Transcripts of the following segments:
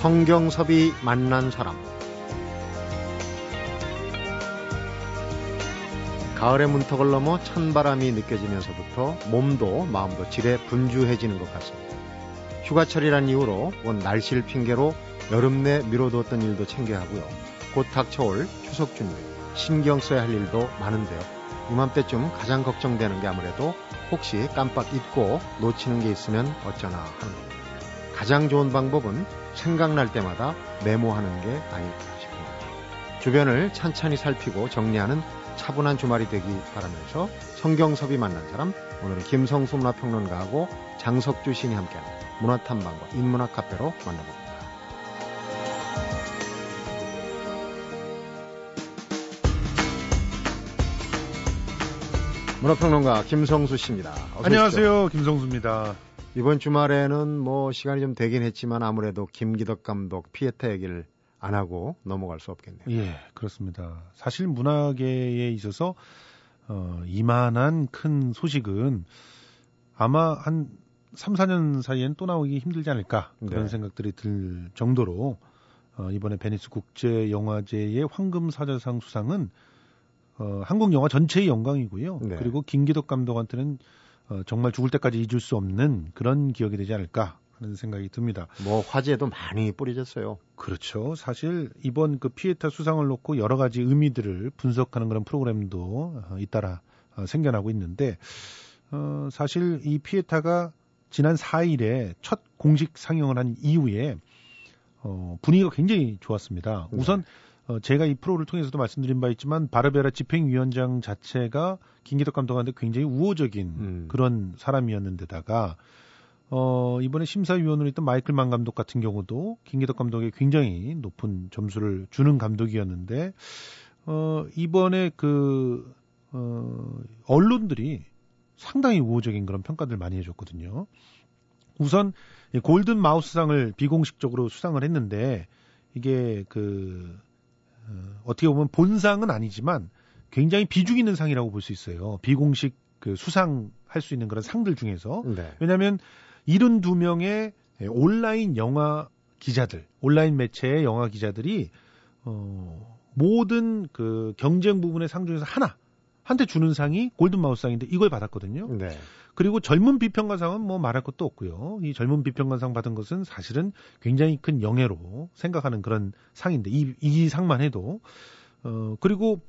성경섭이 만난 사람 가을의 문턱을 넘어 찬바람이 느껴지면서부터 몸도 마음도 질에 분주해지는 것 같습니다. 휴가철이란 이유로 온 날씨를 핑계로 여름 내 미뤄두었던 일도 챙겨야 하고요. 곧 닥쳐올 추석 준비, 신경 써야 할 일도 많은데요. 이맘때쯤 가장 걱정되는 게 아무래도 혹시 깜빡 잊고 놓치는 게 있으면 어쩌나 하는 겁니다. 가장 좋은 방법은 생각날 때마다 메모하는 게 아닐까 싶습니다. 주변을 찬찬히 살피고 정리하는 차분한 주말이 되기 바라면서 성경섭이 만난 사람 오늘은 김성수 문화평론가하고 장석주 시인이 함께하는 문화탐방과 인문학 카페로 만나봅니다. 문화평론가 김성수 씨입니다. 안녕하세요. 김성수입니다. 이번 주말에는 뭐 시간이 좀 되긴 했지만 아무래도 김기덕 감독 피에타 얘기를 안 하고 넘어갈 수 없겠네요. 예, 그렇습니다. 사실 문화계에 있어서 어, 이만한 큰 소식은 아마 한 3, 4년 사이엔 또 나오기 힘들지 않을까 그런 네. 생각들이 들 정도로 어, 이번에 베니스 국제 영화제의 황금 사자상 수상은 어, 한국 영화 전체의 영광이고요. 네. 그리고 김기덕 감독한테는 어, 정말 죽을 때까지 잊을 수 없는 그런 기억이 되지 않을까 하는 생각이 듭니다. 뭐 화제도 많이 뿌려졌어요. 그렇죠. 사실 이번 그 피에타 수상을 놓고 여러 가지 의미들을 분석하는 그런 프로그램도 어, 잇따라 어, 생겨나고 있는데 어, 사실 이 피에타가 지난 4일에 첫 공식 상영을 한 이후에 어, 분위기가 굉장히 좋았습니다. 네. 우선 어, 제가 이 프로를 통해서도 말씀드린 바 있지만 바르베라 집행위원장 자체가 김기덕 감독한테 굉장히 우호적인 음. 그런 사람이었는데다가 어, 이번에 심사위원으로 있던 마이클 만 감독 같은 경우도 김기덕 감독에 굉장히 높은 점수를 주는 감독이었는데 어, 이번에 그 어, 언론들이 상당히 우호적인 그런 평가들 많이 해줬거든요. 우선 골든 마우스상을 비공식적으로 수상을 했는데 이게 그 어, 어떻게 보면 본상은 아니지만 굉장히 비중 있는 상이라고 볼 수 있어요. 비공식 그 수상할 수 있는 그런 상들 중에서. 네. 왜냐하면 72명의 온라인 영화 기자들, 온라인 매체의 영화 기자들이 어, 모든 그 경쟁 부분의 상 중에서 하나 한테 주는 상이 골든 마우스상인데 이걸 받았거든요. 네. 그리고 젊은 비평가상은 뭐 말할 것도 없고요. 이 젊은 비평가상 받은 것은 사실은 굉장히 큰 영예로 생각하는 그런 상인데 이, 이 상만 해도 어 그리고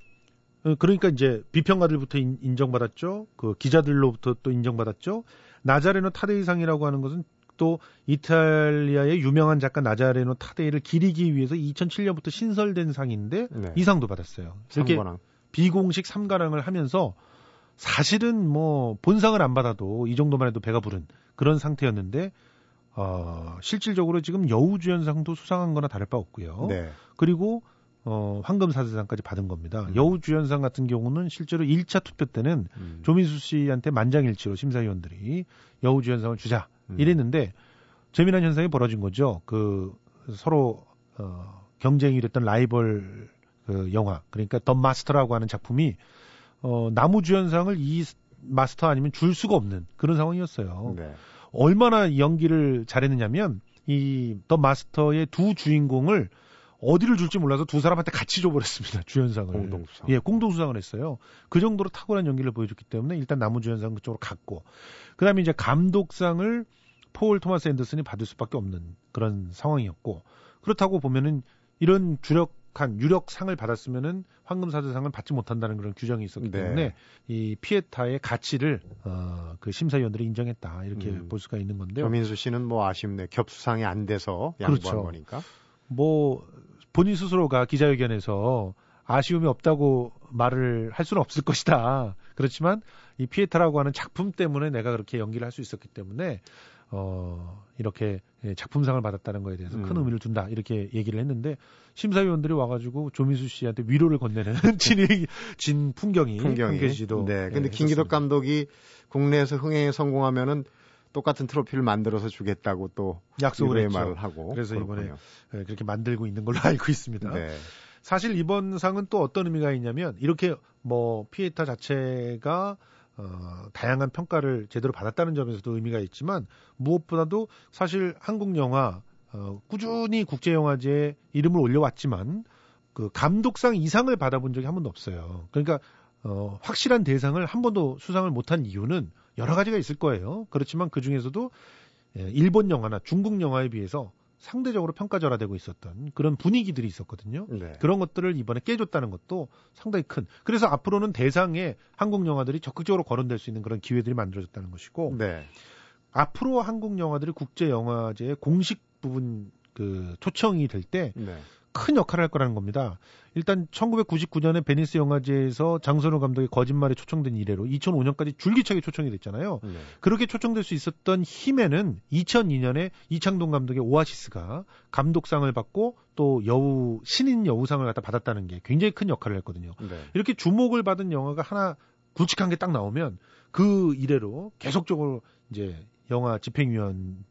어, 그러니까 이제 비평가들부터 인, 인정받았죠. 그 기자들로부터 또 인정받았죠. 나자레노 타데이상이라고 하는 것은 또 이탈리아의 유명한 작가 나자레노 타데이를 기리기 위해서 2007년부터 신설된 상인데 네. 이 상도 받았어요. 이렇게 비공식 삼가랑을 하면서 사실은 뭐 본상을 안 받아도 이 정도만 해도 배가 부른 그런 상태였는데 어, 실질적으로 지금 여우주연상도 수상한 거나 다를 바 없고요. 네. 그리고 어, 황금사슬상까지 받은 겁니다. 음. 여우주연상 같은 경우는 실제로 1차 투표 때는 음. 조민수 씨한테 만장일치로 심사위원들이 여우주연상을 주자 음. 이랬는데 재미난 현상이 벌어진 거죠. 그 서로 어, 경쟁이 됐던 라이벌 그 영화 그러니까 더 마스터라고 하는 작품이 어, 나무주연상을 이 마스터 아니면 줄 수가 없는 그런 상황이었어요. 네. 얼마나 연기를 잘했느냐면 이 더 마스터의 두 주인공을 어디를 줄지 몰라서 두 사람한테 같이 줘버렸습니다. 주연상을. 공동수상. 예, 공동수상을 했어요. 그 정도로 탁월한 연기를 보여줬기 때문에 일단 나무주연상 그쪽으로 갔고, 그 다음에 이제 감독상을 폴 토마스 앤더슨이 받을 수밖에 없는 그런 상황이었고, 그렇다고 보면은 이런 주력 한 유력상을 받았으면은 황금사자상을 받지 못한다는 그런 규정이 있었기 네. 때문에 이 피에타의 가치를 어, 그 심사위원들이 인정했다 이렇게 음. 볼 수가 있는 건데요. 조민수 씨는 뭐 아쉽네 겹수상이 안 돼서 양보한 그렇죠. 거니까. 뭐 본인 스스로가 기자회견에서 아쉬움이 없다고 말을 할 수는 없을 것이다. 그렇지만 이 피에타라고 하는 작품 때문에 내가 그렇게 연기를 할 수 있었기 때문에 어 이렇게 작품상을 받았다는 거에 대해서 음. 큰 의미를 둔다 이렇게 얘기를 했는데 심사위원들이 와가지고 조민수 씨한테 위로를 건네는 진이 진 풍경이 풍경이 한계시도 네 근데 네, 김기덕 감독이 국내에서 흥행에 성공하면은 똑같은 트로피를 만들어서 주겠다고 또 약속을 했죠. 말을 하고 그래서 그렇군요. 이번에 네, 그렇게 만들고 있는 걸로 알고 있습니다. 네. 사실 이번 상은 또 어떤 의미가 있냐면 이렇게 뭐 피에타 자체가 어, 다양한 평가를 제대로 받았다는 점에서도 의미가 있지만 무엇보다도 사실 한국 영화 어, 꾸준히 국제영화제에 이름을 올려왔지만 그 감독상 이상을 받아본 적이 한 번도 없어요. 그러니까 어, 확실한 대상을 한 번도 수상을 못한 이유는 여러 가지가 있을 거예요. 그렇지만 그 중에서도 예, 일본 영화나 중국 영화에 비해서 상대적으로 평가절하되고 있었던 그런 분위기들이 있었거든요. 네. 그런 것들을 이번에 깨줬다는 것도 상당히 큰. 그래서 앞으로는 대상에 한국 영화들이 적극적으로 거론될 수 있는 그런 기회들이 만들어졌다는 것이고, 네. 앞으로 한국 영화들이 국제 영화제의 공식 부문 그 초청이 될때 네. 큰 역할을 할 거라는 겁니다. 일단 1999년에 베니스 영화제에서 장선우 감독의 거짓말에 초청된 이래로 2005년까지 줄기차게 초청이 됐잖아요. 네. 그렇게 초청될 수 있었던 힘에는 2002년에 이창동 감독의 오아시스가 감독상을 받고 또 여우 신인 여우상을 갖다 받았다는 게 굉장히 큰 역할을 했거든요. 네. 이렇게 주목을 받은 영화가 하나 굵직한 게 딱 나오면 그 이래로 계속적으로 이제 영화 집행위원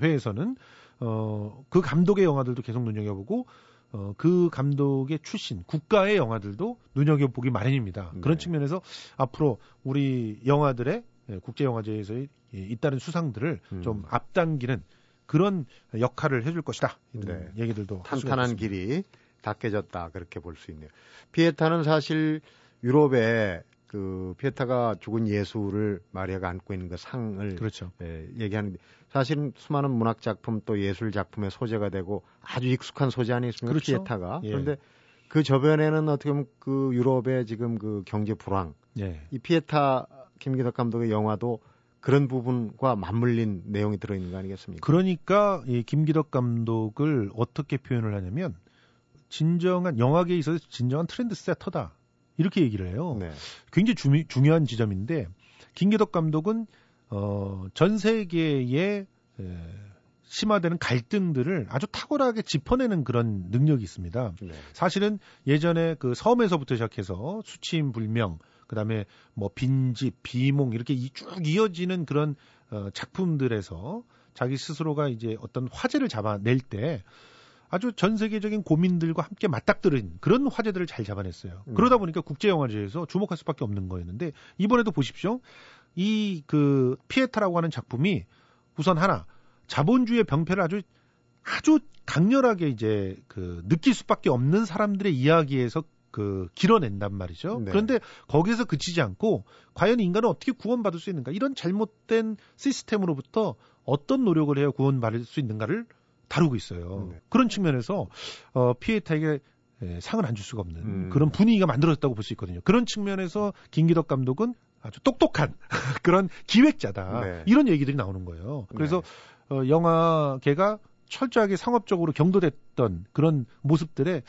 회에서는 어, 그 감독의 영화들도 계속 눈여겨보고 어, 그 감독의 출신 국가의 영화들도 눈여겨보기 마련입니다. 네. 그런 측면에서 앞으로 우리 영화들의 예, 국제 영화제에서의 잇따른 수상들을 음. 좀 앞당기는 그런 역할을 해줄 것이다. 이런 네. 얘기들도 탄탄한 길이 닦여졌다 그렇게 볼 수 있네요. 피에타는 사실 유럽에 그 피에타가 죽은 예술을 마리아가 안고 있는 그 상을 그렇죠. 예, 얘기하는데 사실은 수많은 문학 작품 또 예술 작품의 소재가 되고 아주 익숙한 소재 아니겠습니까? 그렇죠. 피에타가 예. 그런데 그 저변에는 어떻게 보면 그 유럽의 지금 그 경제 불황 예. 이 피에타 김기덕 감독의 영화도 그런 부분과 맞물린 내용이 들어있는 거 아니겠습니까? 그러니까 이 김기덕 감독을 어떻게 표현을 하냐면 진정한 영화계에 있어서 진정한 트렌드 세터다. 이렇게 얘기를 해요. 네. 굉장히 주, 중요한 지점인데 김기덕 감독은 어, 전 세계의 에, 심화되는 갈등들을 아주 탁월하게 짚어내는 그런 능력이 있습니다. 네. 사실은 예전에 그 섬에서부터 시작해서 수치인 불명, 그다음에 뭐 빈집, 비몽 이렇게 쭉 이어지는 그런 어, 작품들에서 자기 스스로가 이제 어떤 화제를 잡아낼 때 아주 전 세계적인 고민들과 함께 맞닥뜨린 그런 화제들을 잘 잡아냈어요. 음. 그러다 보니까 국제 영화제에서 주목할 수밖에 없는 거였는데 이번에도 보십시오. 이 그 피에타라고 하는 작품이 우선 하나 자본주의의 병폐를 아주 아주 강렬하게 이제 그 느낄 수밖에 없는 사람들의 이야기에서 그 길어낸단 말이죠. 네. 그런데 거기에서 그치지 않고 과연 인간은 어떻게 구원받을 수 있는가 이런 잘못된 시스템으로부터 어떤 노력을 해야 구원받을 수 있는가를 다루고 있어요. 네. 그런 측면에서 어, 피에타에게 예, 상을 안 줄 수가 없는 음. 그런 분위기가 만들어졌다고 볼 수 있거든요. 그런 측면에서 김기덕 감독은 아주 똑똑한 그런 기획자다. 네. 이런 얘기들이 나오는 거예요. 그래서 네. 어, 영화계가 철저하게 상업적으로 경도됐던 그런 모습들에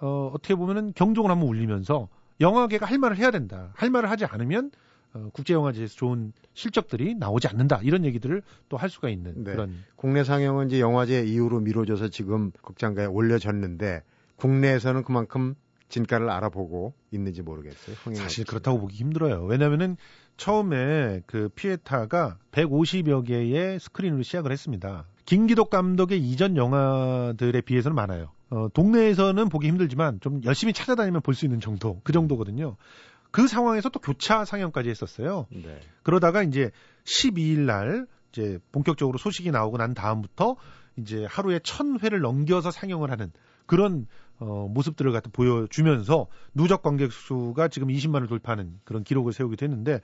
어, 어떻게 보면은 경종을 한번 울리면서 영화계가 할 말을 해야 된다. 할 말을 하지 않으면 어, 국제영화제에서 좋은 실적들이 나오지 않는다 이런 얘기들을 또 할 수가 있는 네. 그런 국내 상영은 이제 영화제 이후로 미뤄져서 지금 극장가에 올려졌는데 국내에서는 그만큼 진가를 알아보고 있는지 모르겠어요. 사실 그렇다고 보기 힘들어요. 왜냐하면은 처음에 그 피에타가 150여 개의 스크린으로 시작을 했습니다. 김기덕 감독의 이전 영화들에 비해서는 많아요. 어, 동네에서는 보기 힘들지만 좀 열심히 찾아다니면 볼 수 있는 정도, 그 정도거든요. 그 상황에서 또 교차 상영까지 했었어요. 네. 그러다가 이제 12일 날 이제 본격적으로 소식이 나오고 난 다음부터 이제 하루에 1000회를 넘겨서 상영을 하는 그런 어, 모습들을 갖다 보여주면서 누적 관객 수가 지금 20만을 돌파하는 그런 기록을 세우게 됐는데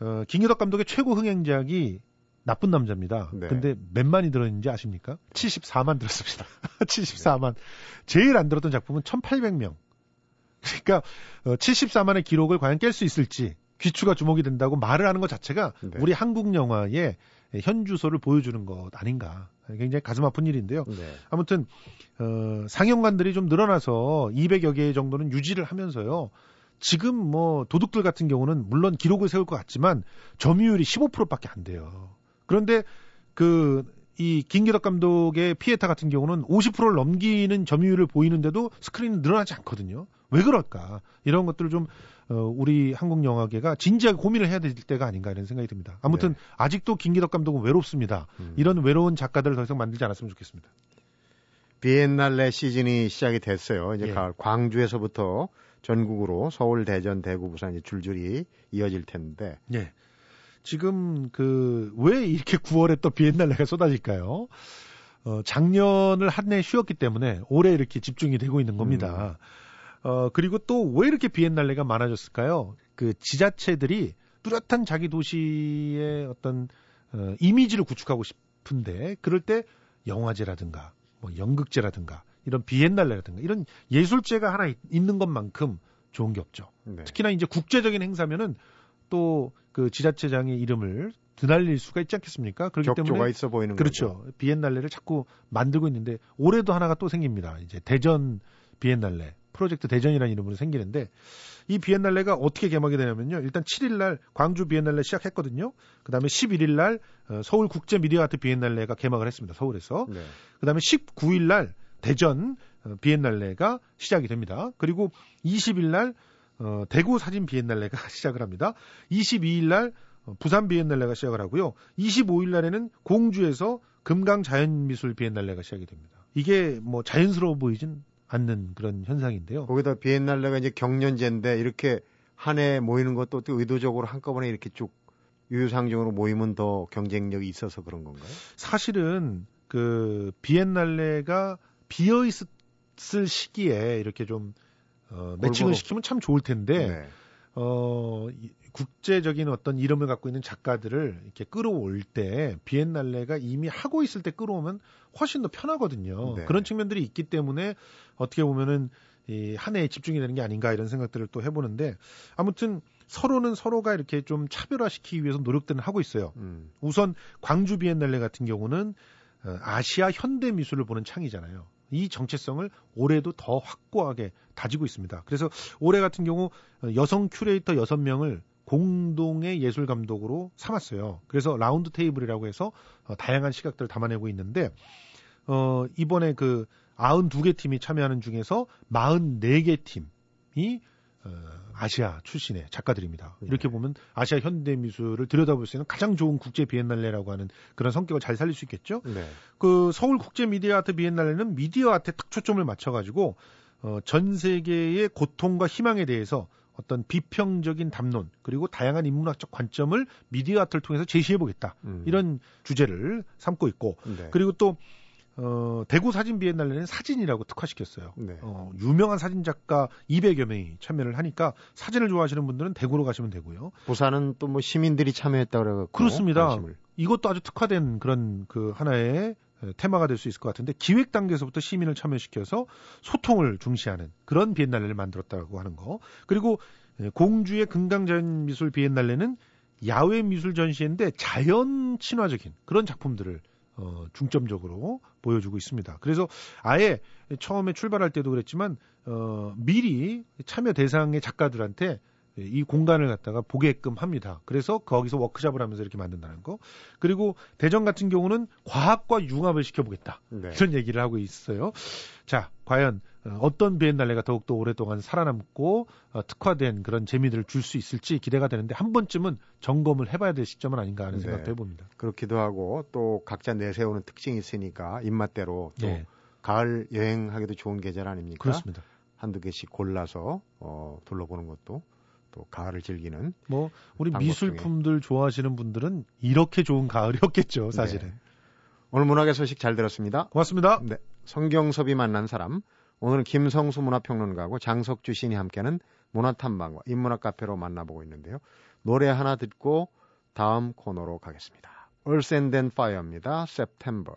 어, 김기덕 감독의 최고 흥행작이 나쁜 남자입니다. 네. 근데 몇 만이 들었는지 아십니까? 74만 들었습니다. 74만. 제일 안 들었던 작품은 1800명. 그러니까 어, 74만의 기록을 과연 깰 수 있을지 귀추가 주목이 된다고 말을 하는 것 자체가 네. 우리 한국 영화의 현주소를 보여주는 것 아닌가. 굉장히 가슴 아픈 일인데요. 네. 아무튼 어, 상영관들이 좀 늘어나서 200여 개 정도는 유지를 하면서요. 지금 뭐 도둑들 같은 경우는 물론 기록을 세울 것 같지만 점유율이 15%밖에 안 돼요. 그런데 그 이 김기덕 감독의 피에타 같은 경우는 50%를 넘기는 점유율을 보이는데도 스크린은 늘어나지 않거든요. 왜 그럴까? 이런 것들을 좀 어, 우리 한국 영화계가 진지하게 고민을 해야 될 때가 아닌가 이런 생각이 듭니다. 아무튼 네. 아직도 김기덕 감독은 외롭습니다. 음. 이런 외로운 작가들을 더 이상 만들지 않았으면 좋겠습니다. 비엔날레 시즌이 시작이 됐어요. 이제 예. 가을 광주에서부터 전국으로 서울, 대전, 대구, 부산 줄줄이 이어질 텐데. 예. 지금 그 왜 이렇게 9월에 또 비엔날레가 쏟아질까요? 어, 작년을 한 해 쉬었기 때문에 올해 이렇게 집중이 되고 있는 겁니다. 음. 어, 그리고 또 왜 이렇게 비엔날레가 많아졌을까요? 그 지자체들이 뚜렷한 자기 도시의 어떤 어, 이미지를 구축하고 싶은데 그럴 때 영화제라든가 뭐 연극제라든가 이런 비엔날레라든가 이런 예술제가 하나 있, 는 것만큼 좋은 게 없죠. 네. 특히나 이제 국제적인 행사면은 또 그 지자체장의 이름을 드날릴 수가 있지 않겠습니까? 그렇기 때문에 있어 보이는 그렇죠. 거죠. 비엔날레를 자꾸 만들고 있는데 올해도 하나가 또 생깁니다. 이제 대전 비엔날레 프로젝트 대전이라는 이름으로 생기는데 이 비엔날레가 어떻게 개막이 되냐면요. 일단 7일 날 광주 비엔날레 시작했거든요. 그다음에 11일 날 어, 서울 국제 미디어 아트 비엔날레가 개막을 했습니다. 서울에서. 네. 그다음에 19일 날 대전 어, 비엔날레가 시작이 됩니다. 그리고 20일 날 어, 대구 사진 비엔날레가 시작을 합니다. 22일 날 어, 부산 비엔날레가 시작을 하고요. 25일 날에는 공주에서 금강 자연미술 비엔날레가 시작이 됩니다. 이게 뭐 자연스러워 보이진 않는 그런 현상인데요. 거기다 비엔날레가 이제 경년제인데 이렇게 한 해 모이는 것도 또 의도적으로 한꺼번에 이렇게 쭉 유유상종으로 모이면 더 경쟁력이 있어서 그런 건가요? 사실은 그 비엔날레가 비어 있을 시기에 이렇게 좀 어, 매칭을 시키면 참 좋을 텐데 네. 어, 국제적인 어떤 이름을 갖고 있는 작가들을 이렇게 끌어올 때 비엔날레가 이미 하고 있을 때 끌어오면 훨씬 더 편하거든요. 네. 그런 측면들이 있기 때문에 어떻게 보면은 이한 해에 집중이 되는 게 아닌가 이런 생각들을 또 해보는데 아무튼 서로는 서로가 이렇게 좀 차별화시키기 위해서 노력들은 하고 있어요. 음. 우선 광주 비엔날레 같은 경우는 어, 아시아 현대 미술을 보는 창이잖아요. 이 정체성을 올해도 더 확고하게 다지고 있습니다. 그래서 올해 같은 경우 여성 큐레이터 6명을 공동의 예술 감독으로 삼았어요. 그래서 round table이라고 해서 어, 다양한 시각들을 담아내고 있는데 어, 이번에 그 92개 팀이 참여하는 중에서 44개 팀이 어, 아시아 출신의 작가들입니다. 네. 이렇게 보면 아시아 현대 미술을 들여다볼 수 있는 가장 좋은 국제 비엔날레라고 하는 그런 성격을 잘 살릴 수 있겠죠. 네. 그 서울 국제 미디어 아트 비엔날레는 미디어 아트에 딱 초점을 맞춰가지고 어, 전 세계의 고통과 희망에 대해서 어떤 비평적인 담론 그리고 다양한 인문학적 관점을 미디어 아트를 통해서 제시해 보겠다 음. 이런 주제를 삼고 있고 네. 그리고 또 어, 대구 사진 비엔날레는 사진이라고 특화시켰어요. 네. 어, 유명한 사진 작가 200여 명이 참여를 하니까 사진을 좋아하시는 분들은 대구로 가시면 되고요. 부산은 또 뭐 시민들이 참여했다 그래서 그렇습니다. 관심을. 이것도 아주 특화된 그런 그 하나의 테마가 될 수 있을 것 같은데 기획 단계에서부터 시민을 참여시켜서 소통을 중시하는 그런 비엔날레를 만들었다고 하는 거. 그리고 공주의 금강자연미술 비엔날레는 야외 미술 전시인데 자연 친화적인 그런 작품들을 어, 중점적으로 보여주고 있습니다. 그래서 아예 처음에 출발할 때도 그랬지만 어, 미리 참여 대상의 작가들한테 이 공간을 갖다가 보게끔 합니다. 그래서 거기서 워크샵을 하면서 이렇게 만든다는 거. 그리고 대전 같은 경우는 과학과 융합을 시켜보겠다. 네. 이런 얘기를 하고 있어요. 자, 과연 어떤 비엔날레가 더욱더 오랫동안 살아남고 어, 특화된 그런 재미들을 줄 수 있을지 기대가 되는데 한 번쯤은 점검을 해봐야 될 시점은 아닌가 하는 네. 생각도 해봅니다. 그렇기도 하고 또 각자 내세우는 특징이 있으니까 입맛대로 또 네. 가을 여행하기도 좋은 계절 아닙니까? 그렇습니다. 한두 개씩 골라서 어, 둘러보는 것도 또 가을을 즐기는 뭐 우리 미술품들. 좋아하시는 분들은 이렇게 좋은 가을이었겠죠 네. 사실은 네. 오늘 문학의 소식 잘 들었습니다 고맙습니다 네 성경섭이 만난 사람 오늘은 김성수 문화평론가하고 장석주 시인이 함께하는 문화탐방과 인문학 카페로 만나보고 있는데요. 노래 하나 듣고 다음 코너로 가겠습니다. And Fire입니다. September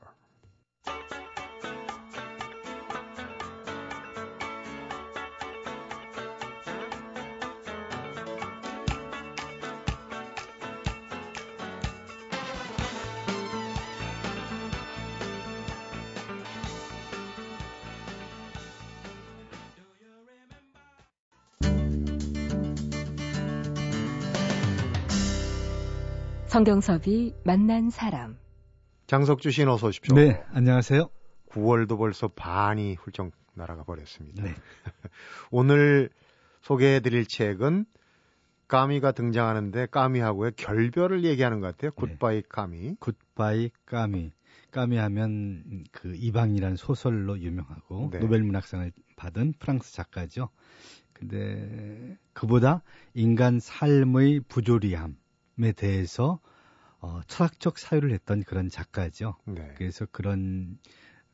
성경섭이 만난 사람. 장석주 씨 어서 오십시오. 네, 안녕하세요. 9월도 벌써 반이 훌쩍 날아가 버렸습니다. 네. 오늘 소개해 드릴 책은 까미가 등장하는데 까미하고의 결별을 얘기하는 것 같아요. 굿바이 네. 까미. 굿바이 까미. 까미 하면 그 이방이라는 소설로 유명하고 네. 노벨 문학상을 받은 프랑스 작가죠. 근데 그보다 인간 삶의 부조리함 에 대해서 어, 철학적 사유를 했던 그런 작가죠. 네. 그래서 그런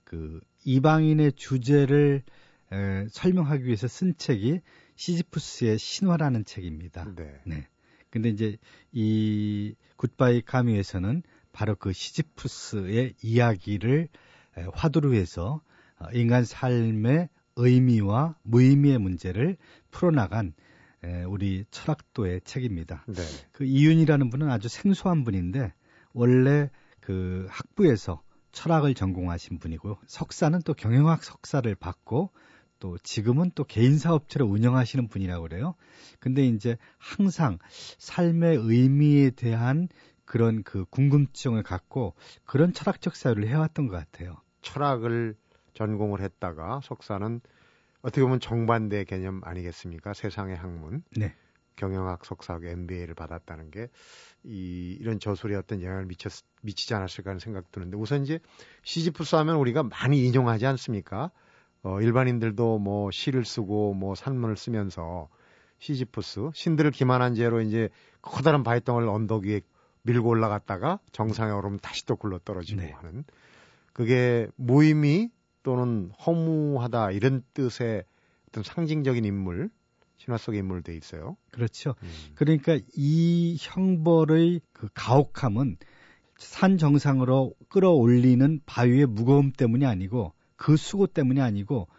그 이방인의 주제를 에, 설명하기 위해서 쓴 책이 시지푸스의 신화라는 책입니다. 네. 네. 근데 이제 이 굿바이 카미에서는 바로 그 시지푸스의 이야기를 에, 화두로 해서 어, 인간 삶의 의미와 무의미의 문제를 풀어나간 에, 우리 철학도의 책입니다. 네. 그 이윤이라는 분은 아주 생소한 분인데 원래 그 학부에서 철학을 전공하신 분이고 석사는 또 경영학 석사를 받고 또 지금은 또 개인 사업체를 운영하시는 분이라고 그래요. 근데 이제 항상 삶의 의미에 대한 그런 그 궁금증을 갖고 그런 철학적 사유를 해왔던 것 같아요. 철학을 전공을 했다가 석사는 어떻게 보면 정반대 개념 아니겠습니까? 세상의 학문. 네. 경영학 석사하고 MBA를 받았다는 게 이, 이런 저술에 어떤 영향을 미쳤, 미치지 않았을까 하는 생각 드는데 우선 이제 시지푸스 하면 우리가 많이 인용하지 않습니까? 어, 일반인들도 뭐 시를 쓰고 뭐 산문을 쓰면서 시지푸스 신들을 기만한 죄로 이제 커다란 바위덩어리를 언덕 위에 밀고 올라갔다가 정상에 오르면 다시 또 굴러 떨어지고 네. 하는 그게 무의미 또는 허무하다 이런 뜻의 어떤 상징적인 인물 신화 속의 인물로 돼 있어요. 그렇죠. 음. 그러니까 이 형벌의 그 가혹함은 산 정상으로 끌어올리는 바위의 무거움 때문이 아니고 그 수고 때문이 아니고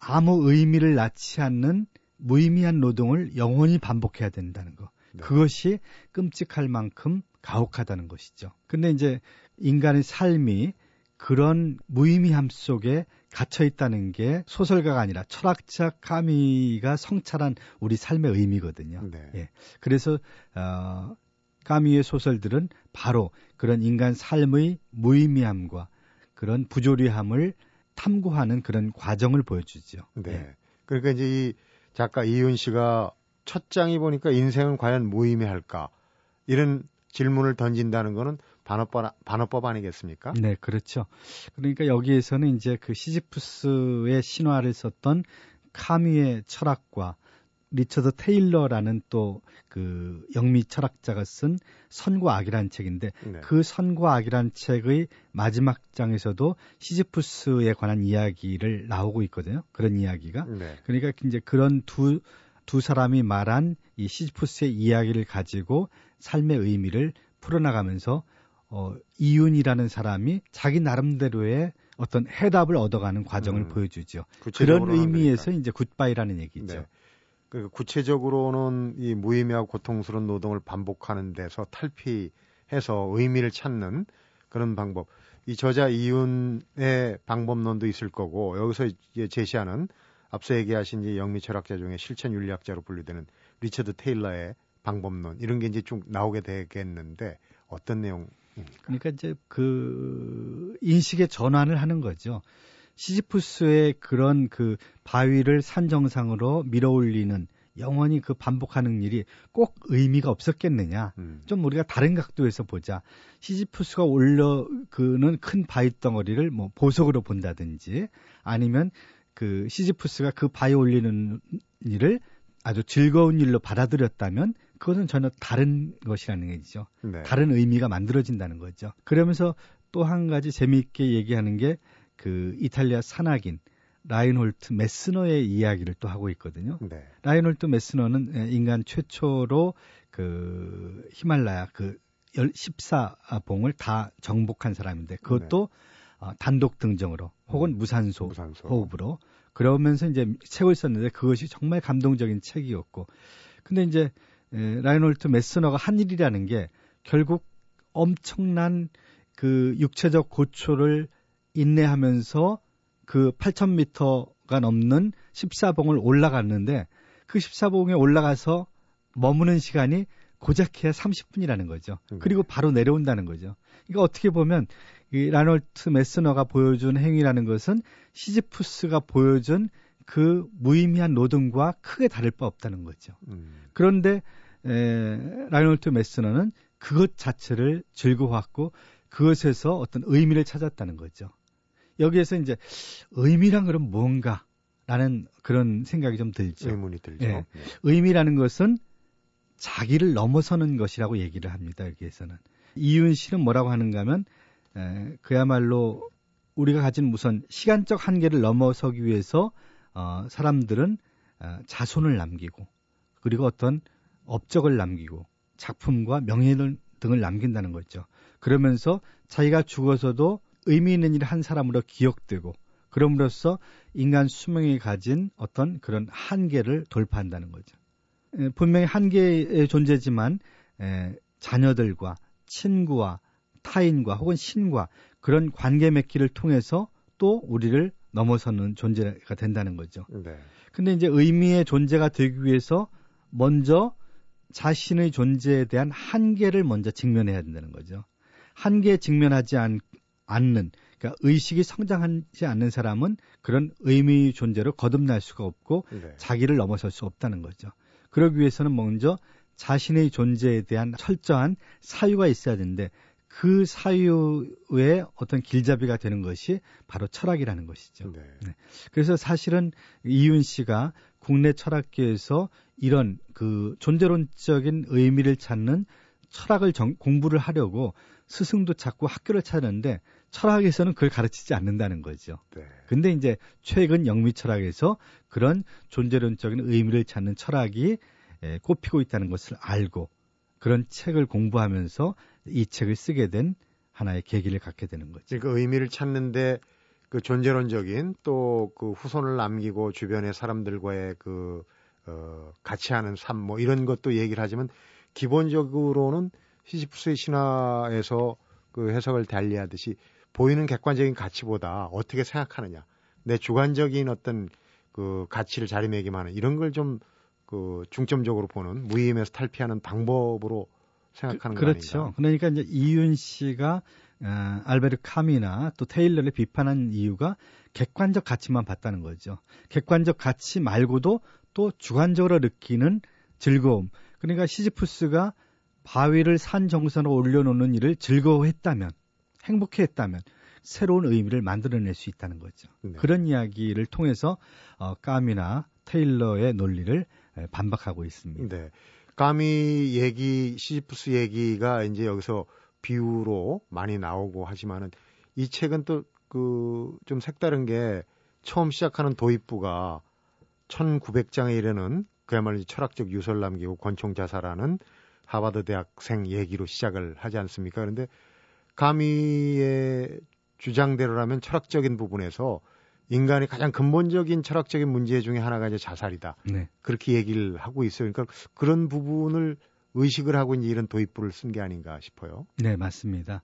아무 의미를 낳지 않는 무의미한 노동을 영원히 반복해야 된다는 거. 네. 그것이 끔찍할 만큼 가혹하다는 것이죠. 근데 이제 인간의 삶이 그런 무의미함 속에 갇혀 있다는 게 소설가가 아니라 철학자 까미가 성찰한 우리 삶의 의미거든요. 네. 예. 그래서 어, 까미의 소설들은 바로 그런 인간 삶의 무의미함과 그런 부조리함을 탐구하는 그런 과정을 보여주죠. 네. 예. 그러니까 이제 이 작가 이윤 씨가 첫 장이 보니까 인생은 과연 무의미할까 이런 질문을 던진다는 거는 반어법, 반어법 아니겠습니까? 네, 그렇죠. 그러니까 여기에서는 이제 그 시지푸스의 신화를 썼던 카미의 철학과 리처드 테일러라는 또 그 영미 철학자가 쓴 선과 악이라는 책인데 네. 그 선과 악이라는 책의 마지막 장에서도 시지푸스에 관한 이야기를 나오고 있거든요. 그런 이야기가. 네. 그러니까 이제 그런 두, 두 사람이 말한 이 시지푸스의 이야기를 가지고 삶의 의미를 풀어나가면서 어, 이윤이라는 사람이 자기 나름대로의 어떤 해답을 얻어가는 과정을 음, 보여주죠. 그런 의미에서 그러니까. 이제 굿바이라는 얘기죠. 네. 그 구체적으로는 이 무의미하고 고통스러운 노동을 반복하는 데서 탈피해서 의미를 찾는 그런 방법. 이 저자 이윤의 방법론도 있을 거고 여기서 이제 제시하는 앞서 얘기하신 이제 영미 철학자 중에 실천 윤리학자로 분류되는 리처드 테일러의 방법론 이런 게 이제 쭉 나오게 되겠는데 어떤 내용? 그러니까 이제 그 인식의 전환을 하는 거죠. 시지푸스의 그런 그 바위를 산 정상으로 밀어올리는 영원히 그 반복하는 일이 꼭 의미가 없었겠느냐. 음. 좀 우리가 다른 각도에서 보자. 시지푸스가 올려 그는 큰 바위 덩어리를 뭐 보석으로 본다든지 아니면 그 시지푸스가 그 바위 올리는 일을 아주 즐거운 일로 받아들였다면 그것은 전혀 다른 것이라는 얘기죠. 네. 다른 의미가 만들어진다는 거죠. 그러면서 또 한 가지 재미있게 얘기하는 게 그 이탈리아 산악인 라인홀트 메스너의 이야기를 또 하고 있거든요. 네. 라인홀트 메스너는 인간 최초로 그 히말라야 그 14봉을 다 정복한 사람인데 그것도 네. 어, 단독 등정으로 혹은 음, 무산소, 무산소, 호흡으로 그러면서 이제 책을 썼는데 그것이 정말 감동적인 책이었고 근데 이제 에, 라이놀트 메스너가 한 일이라는 게 결국 엄청난 그 육체적 고초를 인내하면서 그 8,000m가 넘는 14봉을 올라갔는데 그 14봉에 올라가서 머무는 시간이 고작해야 30분이라는 거죠. 네. 그리고 바로 내려온다는 거죠. 그러니까 어떻게 보면 이 라인홀트 메스너가 보여준 행위라는 것은 시지푸스가 보여준 그 무의미한 노동과 크게 다를 바 없다는 거죠. 음. 그런데 에, 라인홀트 메스너는 그것 자체를 즐거워했고 그것에서 어떤 의미를 찾았다는 거죠. 여기에서 이제 의미란 그럼 뭔가라는 그런 생각이 좀 들죠. 의문이 들죠. 예. 네. 의미라는 것은 자기를 넘어서는 것이라고 얘기를 합니다. 여기에서는 이윤 씨는 뭐라고 하는가 하면 에, 그야말로 우리가 가진 우선 시간적 한계를 넘어서기 위해서 어, 사람들은 어, 자손을 남기고 그리고 어떤 업적을 남기고 작품과 명예 등을 남긴다는 거죠. 그러면서 자기가 죽어서도 의미 있는 일을 한 사람으로 기억되고 그럼으로써 인간 수명이 가진 어떤 그런 한계를 돌파한다는 거죠. 에, 분명히 한계의 존재지만 에, 자녀들과 친구와 타인과 혹은 신과 그런 관계 맺기를 통해서 또 우리를 넘어서는 존재가 된다는 거죠. 네. 근데 이제 의미의 존재가 되기 위해서 먼저 자신의 존재에 대한 한계를 먼저 직면해야 된다는 거죠. 한계에 직면하지 않, 않는, 그러니까 의식이 성장하지 않는 사람은 그런 의미의 존재로 거듭날 수가 없고 네. 자기를 넘어설 수 없다는 거죠. 그러기 위해서는 먼저 자신의 존재에 대한 철저한 사유가 있어야 되는데 그 사유의 어떤 길잡이가 되는 것이 바로 철학이라는 것이죠. 네. 네. 그래서 사실은 이윤 씨가 국내 철학계에서 이런 그 존재론적인 의미를 찾는 철학을 정, 공부를 하려고 스승도 찾고 학교를 찾는데 철학에서는 그걸 가르치지 않는다는 거죠. 네. 근데 이제 최근 영미 철학에서 그런 존재론적인 의미를 찾는 철학이 에, 꼽히고 있다는 것을 알고 그런 책을 공부하면서 이 책을 쓰게 된 하나의 계기를 갖게 되는 거죠. 그 의미를 찾는데 그 존재론적인 또 그 후손을 남기고 주변의 사람들과의 그 어, 같이 하는 삶 뭐 이런 것도 얘기를 하지만 기본적으로는 시지프스의 신화에서 그 해석을 달리하듯이 보이는 객관적인 가치보다 어떻게 생각하느냐 내 주관적인 어떤 그 가치를 자리매김하는 이런 걸 좀 그 중점적으로 보는 무의미에서 탈피하는 방법으로 생각하는 그, 그렇죠. 그러니까 이제 이윤 씨가 어, 알베르 카미나 또 테일러를 비판한 이유가 객관적 가치만 봤다는 거죠. 객관적 가치 말고도 또 주관적으로 느끼는 즐거움. 그러니까 시지푸스가 바위를 산 정선으로 올려놓는 일을 즐거워했다면, 행복해했다면 새로운 의미를 만들어낼 수 있다는 거죠. 네. 그런 이야기를 통해서 어, 까미나 테일러의 논리를 반박하고 있습니다. 네. 까미 얘기, 시지푸스 얘기가 이제 여기서 비유로 많이 나오고 하지만은 이 책은 또 그 좀 색다른 게 처음 시작하는 도입부가 1900장에 이르는 그야말로 철학적 유서를 남기고 권총 자살하는 하버드 대학생 얘기로 시작을 하지 않습니까? 그런데 가미의 주장대로라면 철학적인 부분에서 인간의 가장 근본적인 철학적인 문제 중에 하나가 이제 자살이다. 네. 그렇게 얘기를 하고 있어요. 그러니까 그런 부분을 의식을 하고 이제 이런 도입부를 쓴 게 아닌가 싶어요. 네, 맞습니다.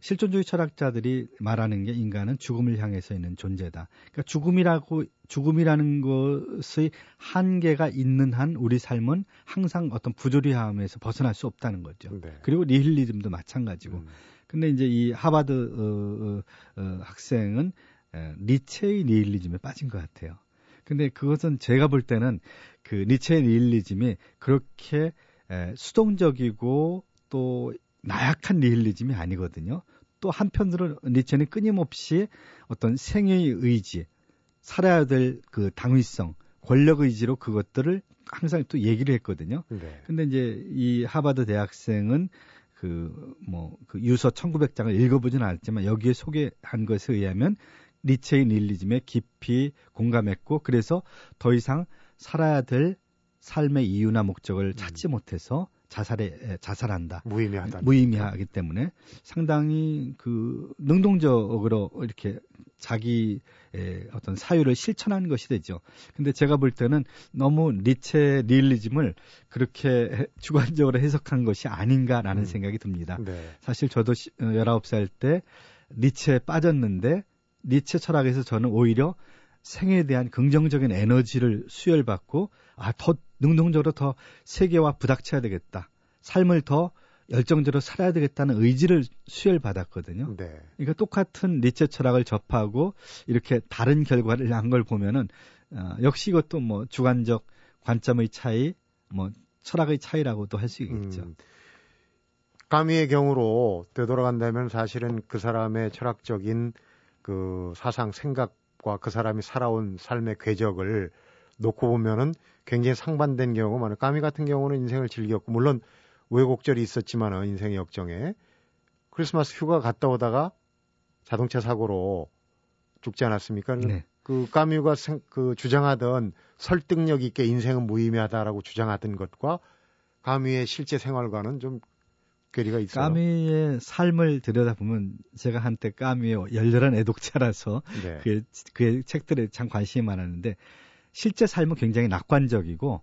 실존주의 철학자들이 말하는 게 인간은 죽음을 향해서 있는 존재다. 그러니까 죽음이라고 죽음이라는 것의 한계가 있는 한 우리 삶은 항상 어떤 부조리함에서 벗어날 수 없다는 거죠. 네. 그리고 니힐리즘도 마찬가지고. 음. 근데 이제 이 하바드 어, 어, 어, 학생은 에, 니체의 니힐리즘에 빠진 것 같아요. 근데 그것은 제가 볼 때는 그 니체의 니힐리즘이 그렇게 에, 수동적이고 또 나약한 니힐리즘이 아니거든요. 또 한편으로 니체는 끊임없이 어떤 생의 의지, 살아야 될 그 당위성, 권력 의지로 그것들을 항상 또 얘기를 했거든요. 네. 근데 이제 이 하버드 대학생은 그, 뭐, 그 유서 1900장을 읽어보지는 않았지만 여기에 소개한 것에 의하면 니체의 닐리즘에 깊이 공감했고 그래서 더 이상 살아야 될 삶의 이유나 목적을 찾지 음. 못해서 자살에 자살한다. 무의미하다. 무의미하기 때문에 상당히 그 능동적으로 이렇게 자기 의 어떤 사유를 실천하는 것이 되죠. 근데 제가 볼 때는 너무 니체 리얼리즘을 그렇게 주관적으로 해석한 것이 아닌가라는 음. 생각이 듭니다. 네. 사실 저도 19살 어, 때 니체에 빠졌는데 니체 철학에서 저는 오히려 생에 대한 긍정적인 에너지를 수혈받고 아, 더 능동적으로 더 세계와 부닥쳐야 되겠다. 삶을 더 열정적으로 살아야 되겠다는 의지를 수혈받았거든요. 네. 그러니까 똑같은 니체 철학을 접하고 이렇게 다른 결과를 난 걸 보면은 어, 역시 이것도 뭐 주관적 관점의 차이, 뭐 철학의 차이라고도 할 수 있겠죠. 음, 까미의 경우로 되돌아간다면 사실은 그 사람의 철학적인 그 사상 생각과 그 사람이 살아온 삶의 궤적을 놓고 보면은 굉장히 상반된 경우가 많아요. 까미 같은 경우는 인생을 즐겼고 물론 왜곡절이 있었지만은 인생의 역정에 크리스마스 휴가 갔다 오다가 자동차 사고로 죽지 않았습니까? 네. 그 까뮤가 생, 그 주장하던 설득력 있게 인생은 무의미하다라고 주장하던 것과 까뮤의 실제 생활과는 좀 괴리가 있어요. 까뮤의 삶을 들여다보면 제가 한때 까뮤의 열렬한 애독자라서 네. 그, 그의 책들에 참 관심이 많았는데 실제 삶은 굉장히 낙관적이고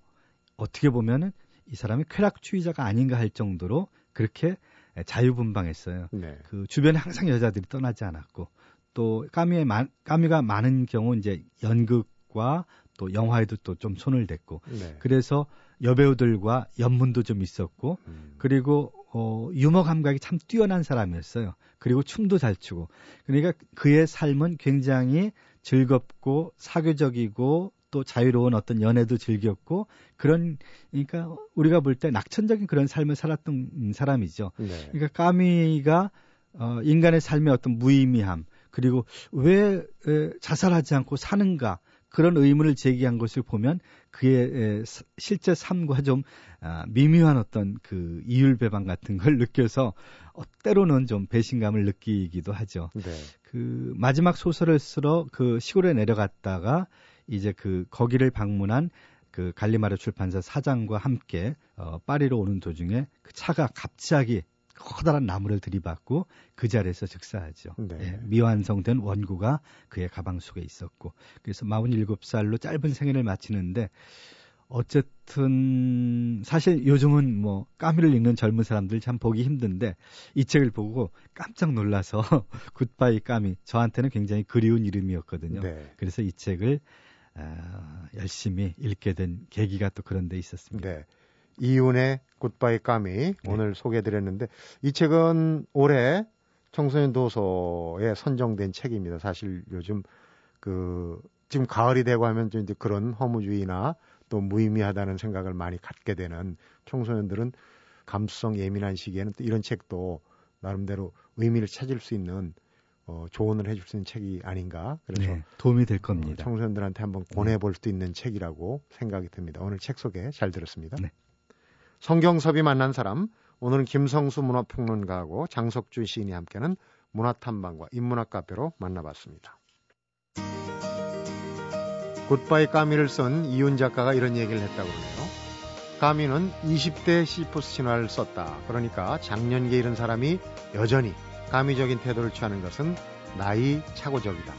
어떻게 보면은 이 사람이 쾌락주의자가 아닌가 할 정도로 그렇게 자유분방했어요. 네. 그 주변에 항상 여자들이 떠나지 않았고 또 까미의 마, 까미가 많은 경우 이제 연극과 또 영화에도 또 좀 손을 댔고 네. 그래서 여배우들과 연문도 좀 있었고 음. 그리고 어 유머 감각이 참 뛰어난 사람이었어요. 그리고 춤도 잘 추고 그러니까 그의 삶은 굉장히 즐겁고 사교적이고 또 자유로운 어떤 연애도 즐겼고 그런 그러니까 우리가 볼 때 낙천적인 그런 삶을 살았던 사람이죠. 네. 그러니까 까미가 어 인간의 삶의 어떤 무의미함 그리고 왜 자살하지 않고 사는가 그런 의문을 제기한 것을 보면 그의 실제 삶과 좀 아, 미묘한 어떤 그 이율배반 같은 걸 느껴서 어, 때로는 좀 배신감을 느끼기도 하죠. 네. 그 마지막 소설을 쓰러 그 시골에 내려갔다가 이제 그 거기를 방문한 그 갈리마르 출판사 사장과 함께 어, 파리로 오는 도중에 그 차가 갑자기 커다란 나무를 들이받고 그 자리에서 즉사하죠. 네. 예, 미완성된 원고가 그의 가방 속에 있었고 그래서 47살로 짧은 생애를 마치는데 어쨌든 사실 요즘은 뭐 까미를 읽는 젊은 사람들 참 보기 힘든데 이 책을 보고 깜짝 놀라서 굿바이 까미 저한테는 굉장히 그리운 이름이었거든요. 네. 그래서 이 책을 어, 열심히 읽게 된 계기가 또 그런 데 있었습니다. 네. 이윤의 굿바이 까미 네. 오늘 소개해드렸는데 이 책은 올해 청소년 도서에 선정된 책입니다. 사실 요즘 그 지금 가을이 되고 하면 좀 이제 그런 허무주의나 또 무의미하다는 생각을 많이 갖게 되는 청소년들은 감수성 예민한 시기에는 또 이런 책도 나름대로 의미를 찾을 수 있는 어, 조언을 해줄 수 있는 책이 아닌가. 그래서 네, 도움이 될 겁니다. 어, 청소년들한테 한번 권해볼 수도 있는 책이라고 생각이 듭니다. 오늘 책 소개 잘 들었습니다. 네. 성경섭이 만난 사람, 오늘은 김성수 문화평론가하고 장석준 시인이 함께하는 문화탐방과 인문학 카페로 만나봤습니다. 굿바이 카뮈를 쓴 이윤 작가가 이런 얘기를 했다고 그러네요. 카뮈는 20대 시지푸스 신화를 썼다. 그러니까 장년기에 이런 사람이 여전히 카뮈적인 태도를 취하는 것은 나이 착오적이다.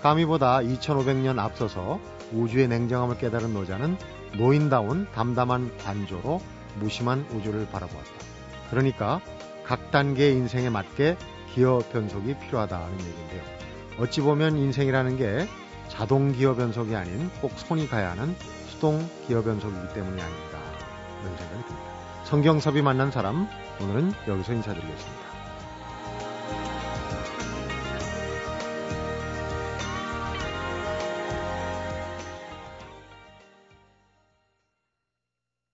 카뮈보다 2500년 앞서서 우주의 냉정함을 깨달은 노자는 노인다운 담담한 관조로 무심한 우주를 바라보았다. 그러니까 각 단계의 인생에 맞게 기어 변속이 필요하다는 얘기인데요. 어찌 보면 인생이라는 게 자동 기어 변속이 아닌 꼭 손이 가야 하는 수동 기어 변속이기 때문이 아닌가 이런 생각이 듭니다. 성경섭이 만난 사람 오늘은 여기서 인사드리겠습니다.